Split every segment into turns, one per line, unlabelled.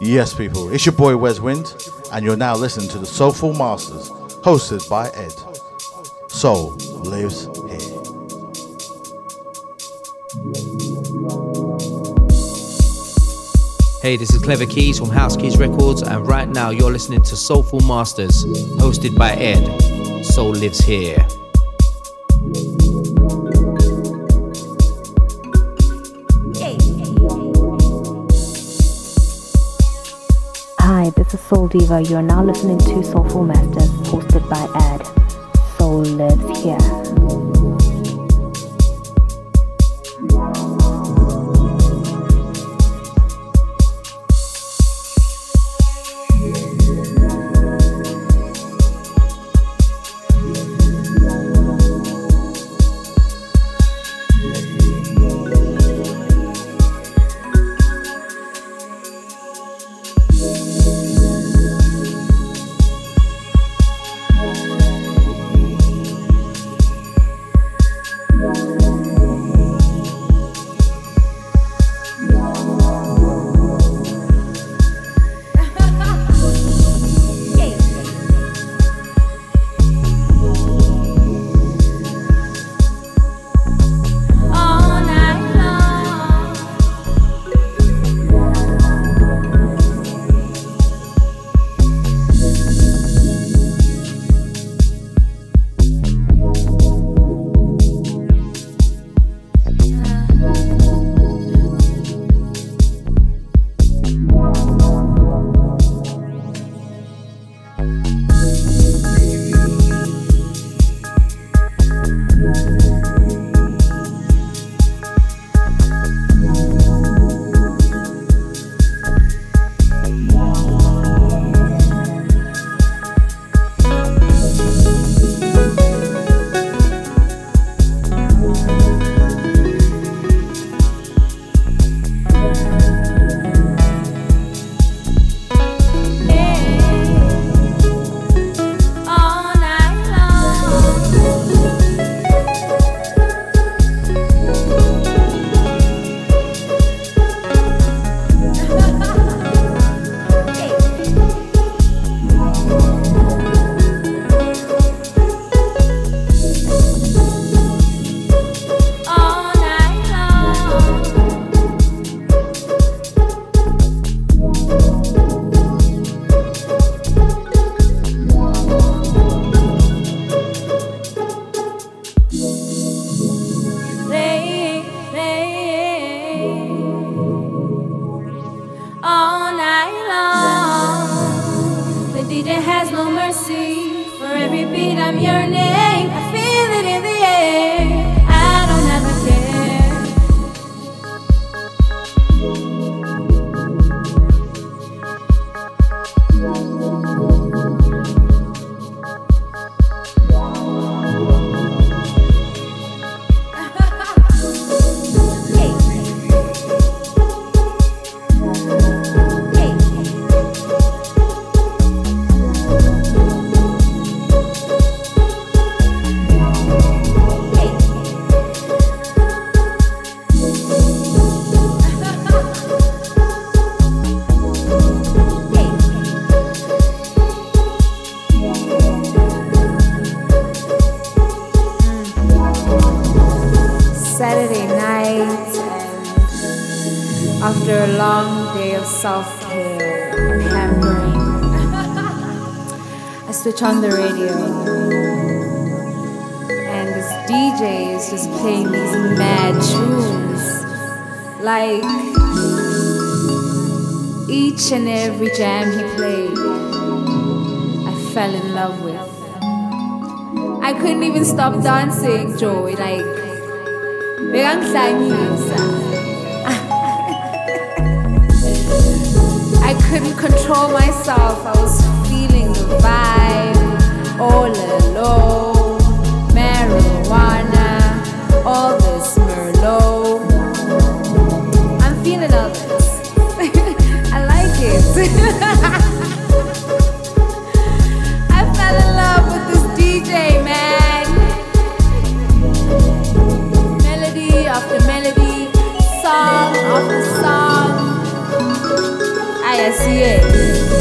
Yes, people, it's your boy Wes Wind, and you're now listening to the Soulful Masters, hosted by Ed. Soul lives here.
Hey, this is Clever Keys from House Keys Records, and right now you're listening to Soulful Masters, hosted by Ed. Soul lives here.
Diva. You are now listening to Soulful Masters, hosted by Ed. Soul lives here.
switch on the radio. And this DJ is just playing these mad tunes. Like each and every jam he played, I fell in love with. I couldn't even stop dancing, Joey. Like, I couldn't control myself. I was feeling the vibe all alone. Marijuana, all this Merlot. I'm feeling all this. I like it. sí ẹ̀.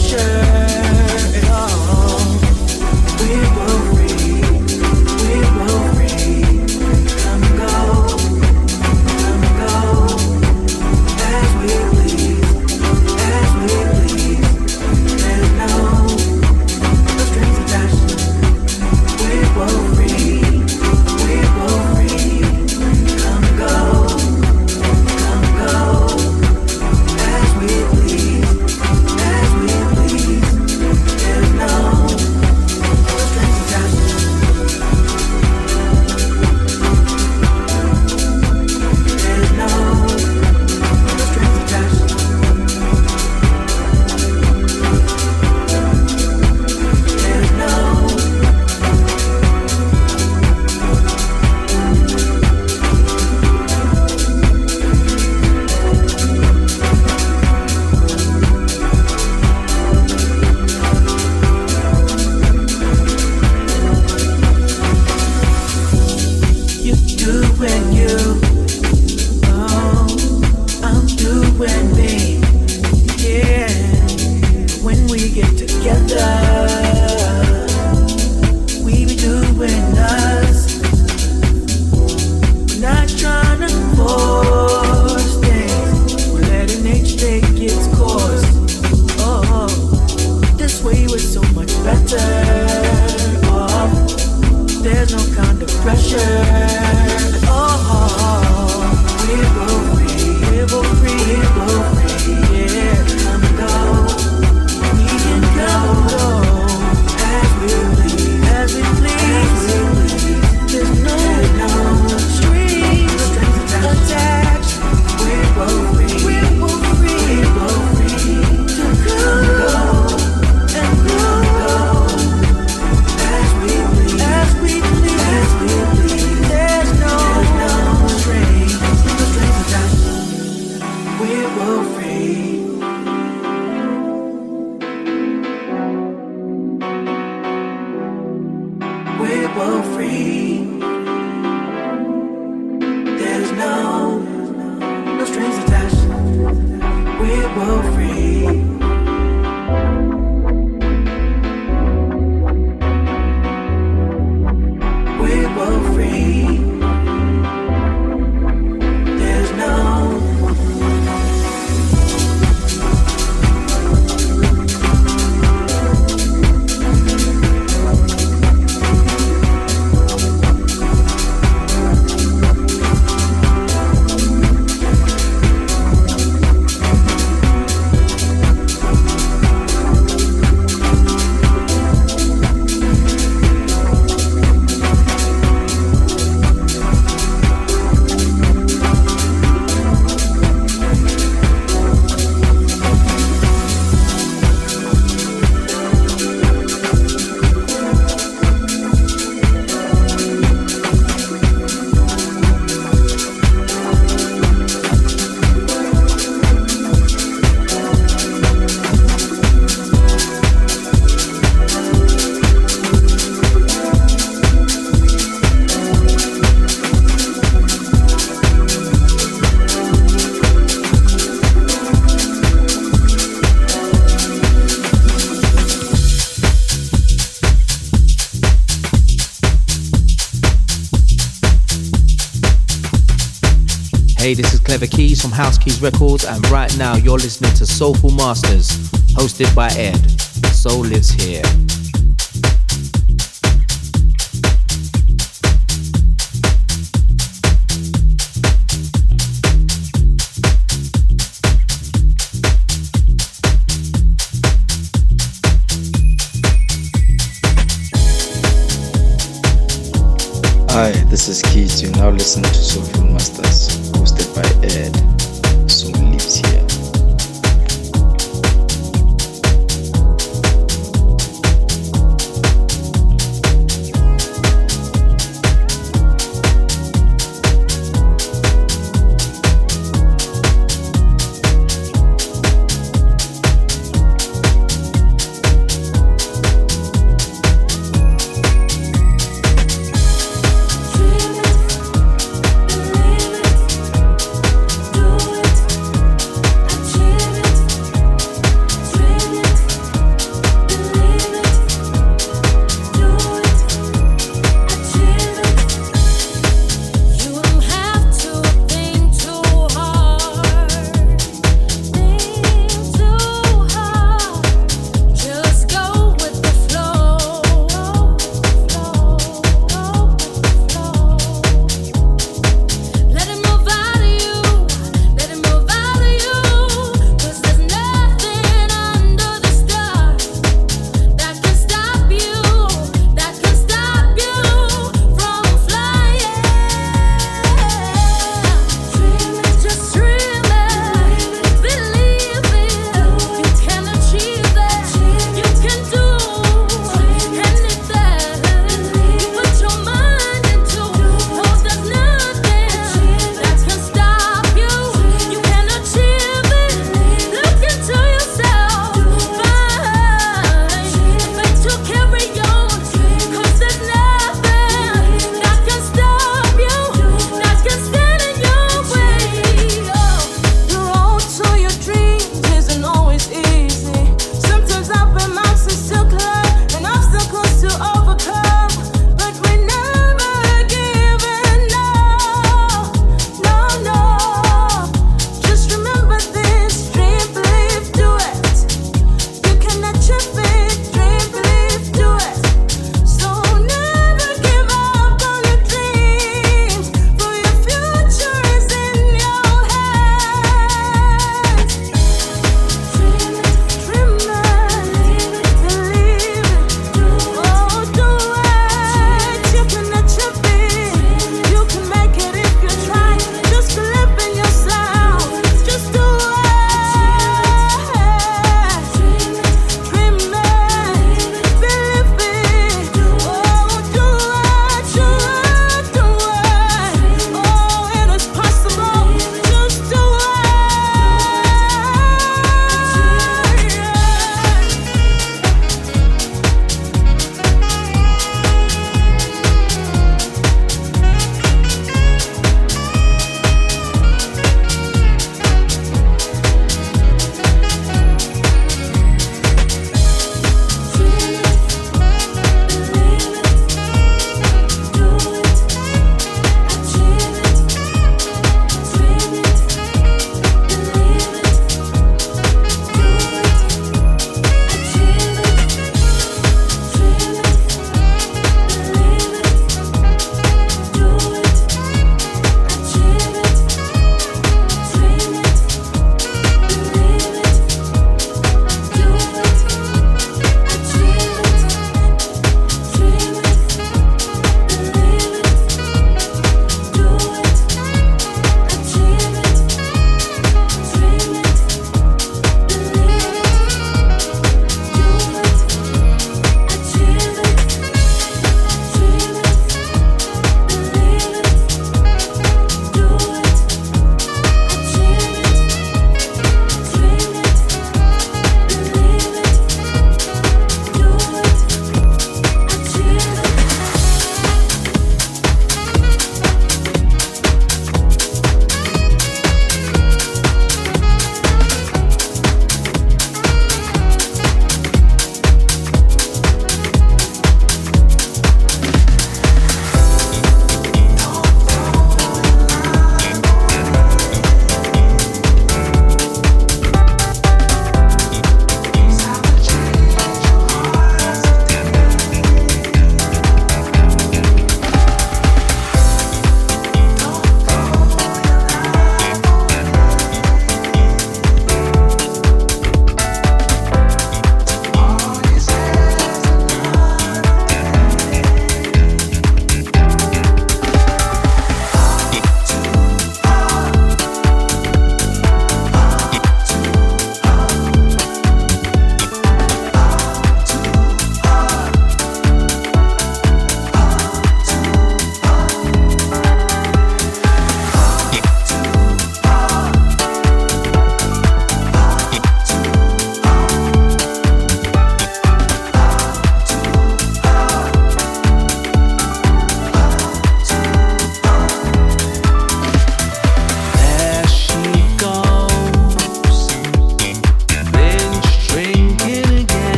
There's
Hey, this is Clever Keys from House Keys Records, and right now you're listening to Soulful Masters, hosted by Ed. Soul lives here.
Hi, this is Keith. You're now listening to Soulful Masters, Ed. Soul lives here.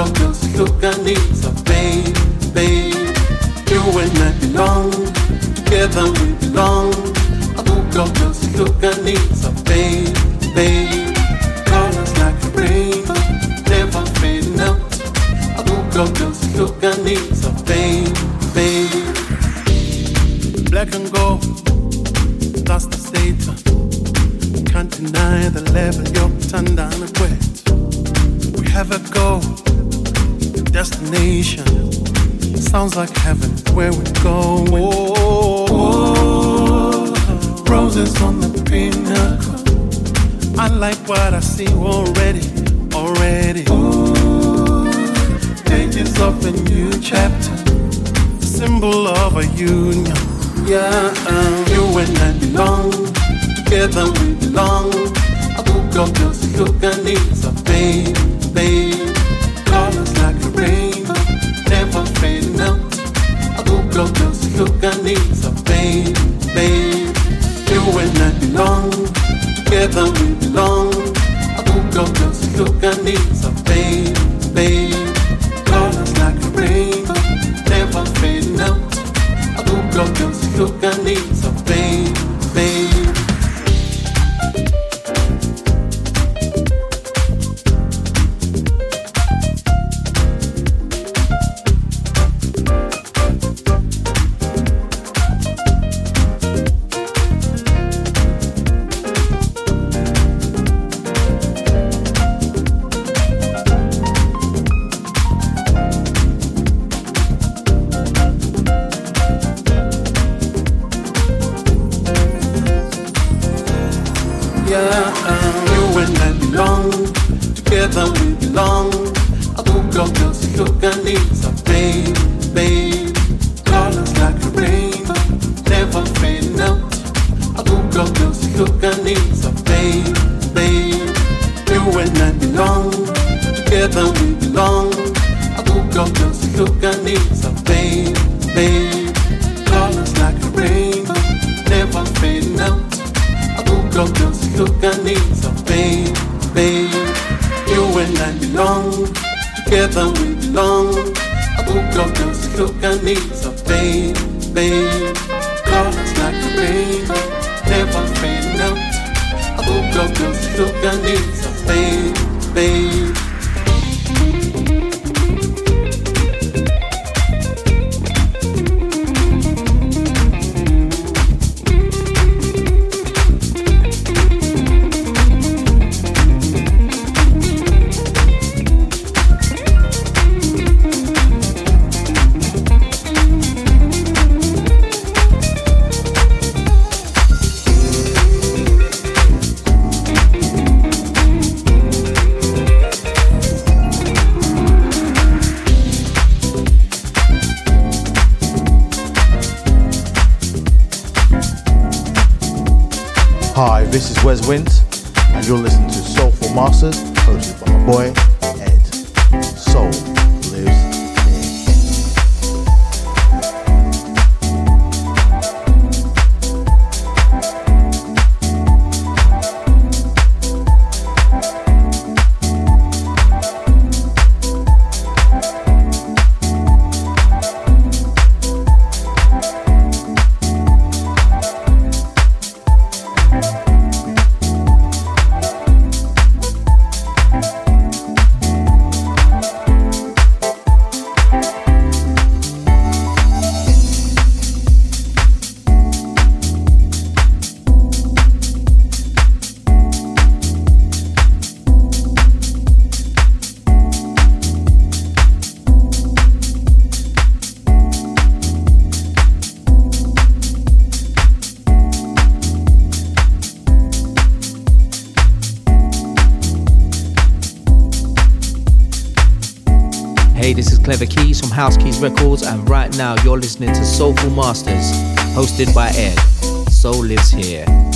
So just look at me, so babe, babe. You and I belong, together we belong. I look up, just look at me, so babe, babe. Colors like a rainbow, never fading out. I look up, just look at me, so babe, babe. Black and gold, that's the state. Can't deny the level you're turned down and quit. We have a goal destination. Sounds like heaven where we go. Roses on the pinnacle. I like what I see already, already. Pages of a new chapter, symbol of a union. Yeah, uh, you and I belong together. We belong. I woke up just look and it's a baby, baby. to Gandhi. yeah. You and I belong, together we belong. I woke up just look and it's a babe, babe. Colors like a rainbow, never fade out. I woke up just look and it's a babe, babe. You and I belong, together we belong. I woke up just look and it's a babe, babe. took our knees of pain, pain. You and I belong, together we belong. I woke up cause we took our knees of pain, pain. Colors like a rain, never fade out. I woke up cause took our knees pain, pain.
is Wes Wins, and you're listening to Soulful Masters, hosted by my boy
from House Keys Records, and right now you're listening to Soulful Masters, hosted by Ed. Soul lives here.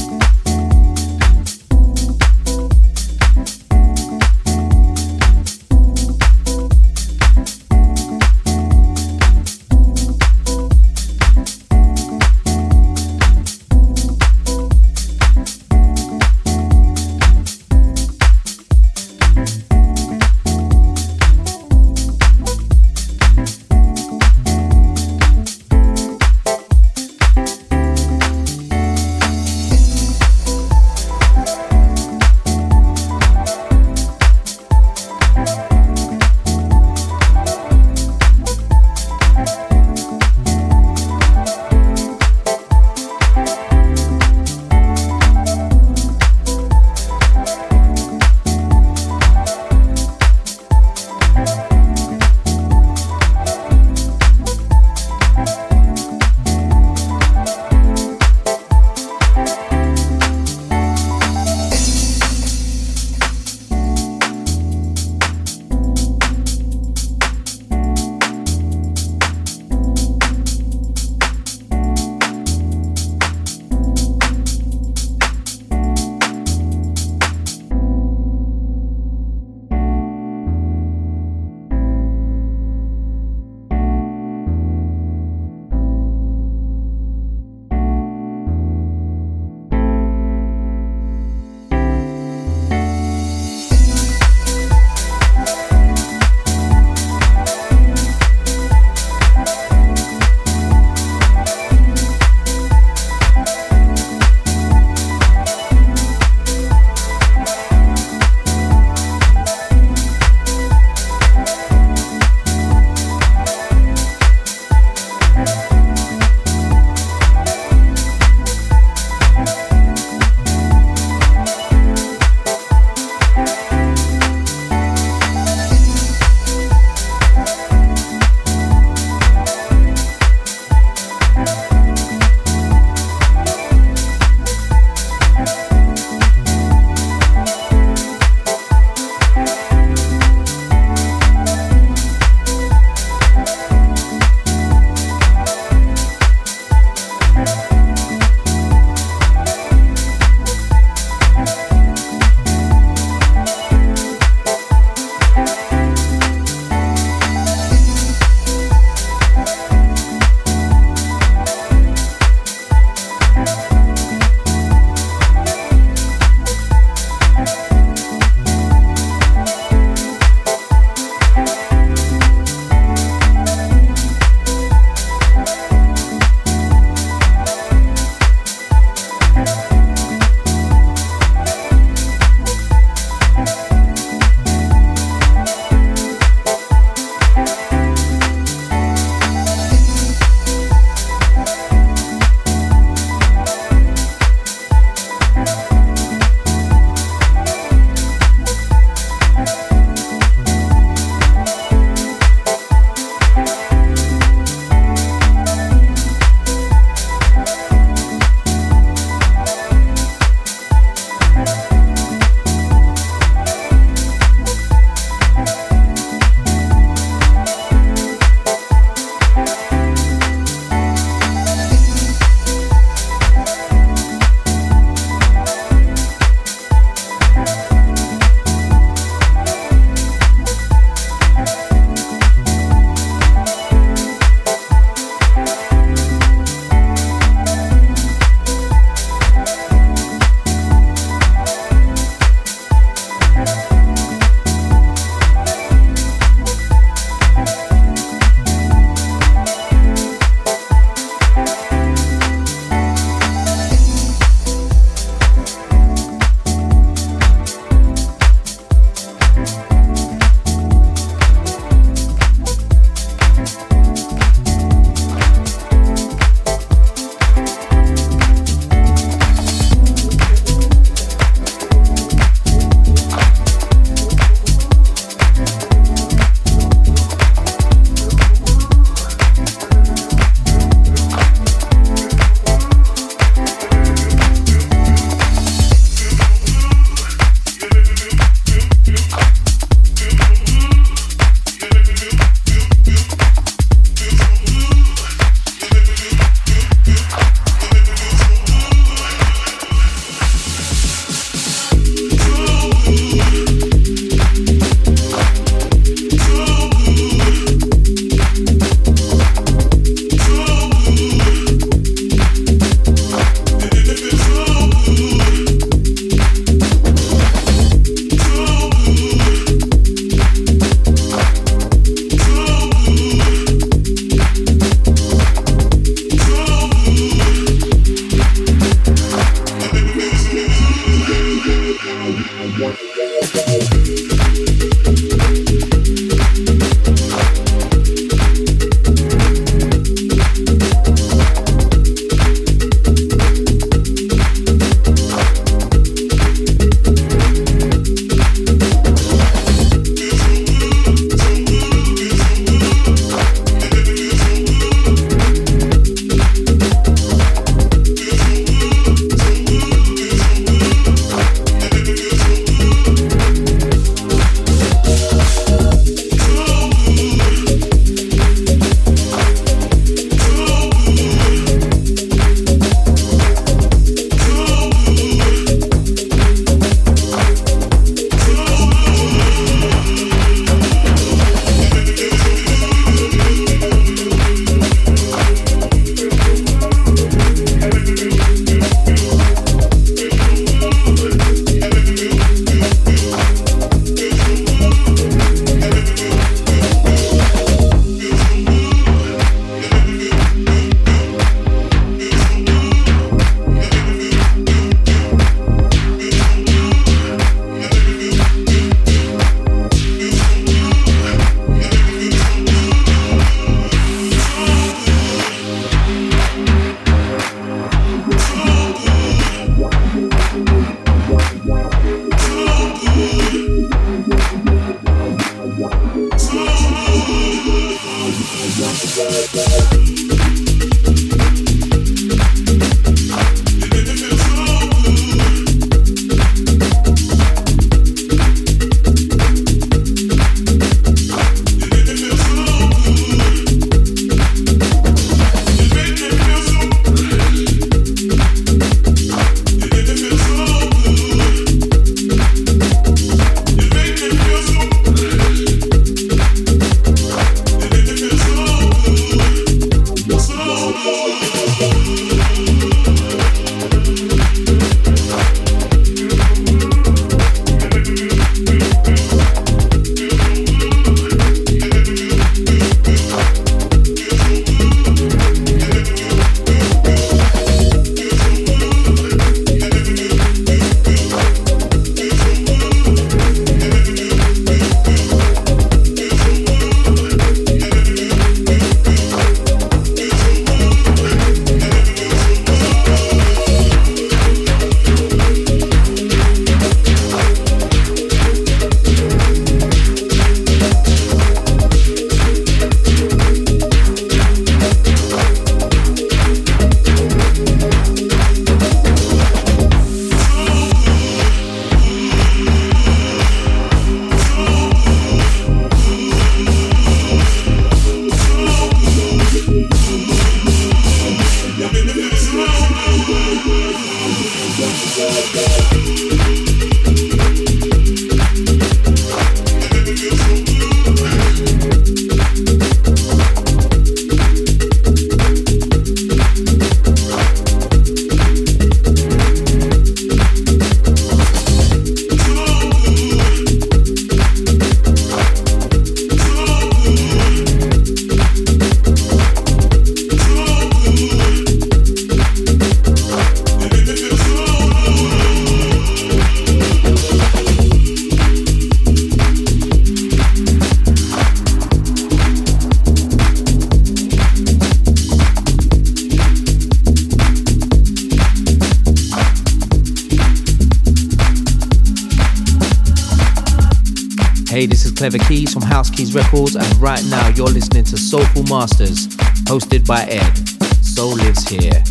Clever Keys from House Keys Records, and right now you're listening to Soulful Masters, hosted by Ed. Soul lives here.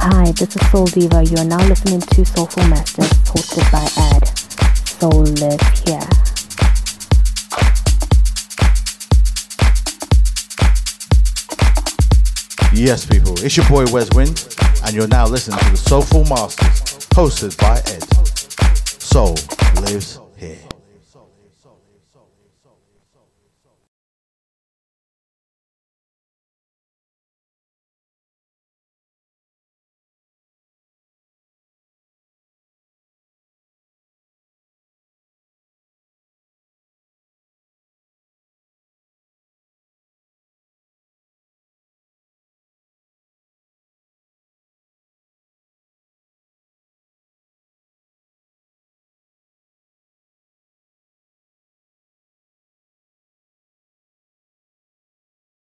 Hi, this is Soul Diva. You are now listening to Soulful Masters, hosted by Ed. Soul lives here.
Yes, people, it's your boy Wes Wind, and you're now listening to the Soulful Masters, hosted by Ed soul lives here.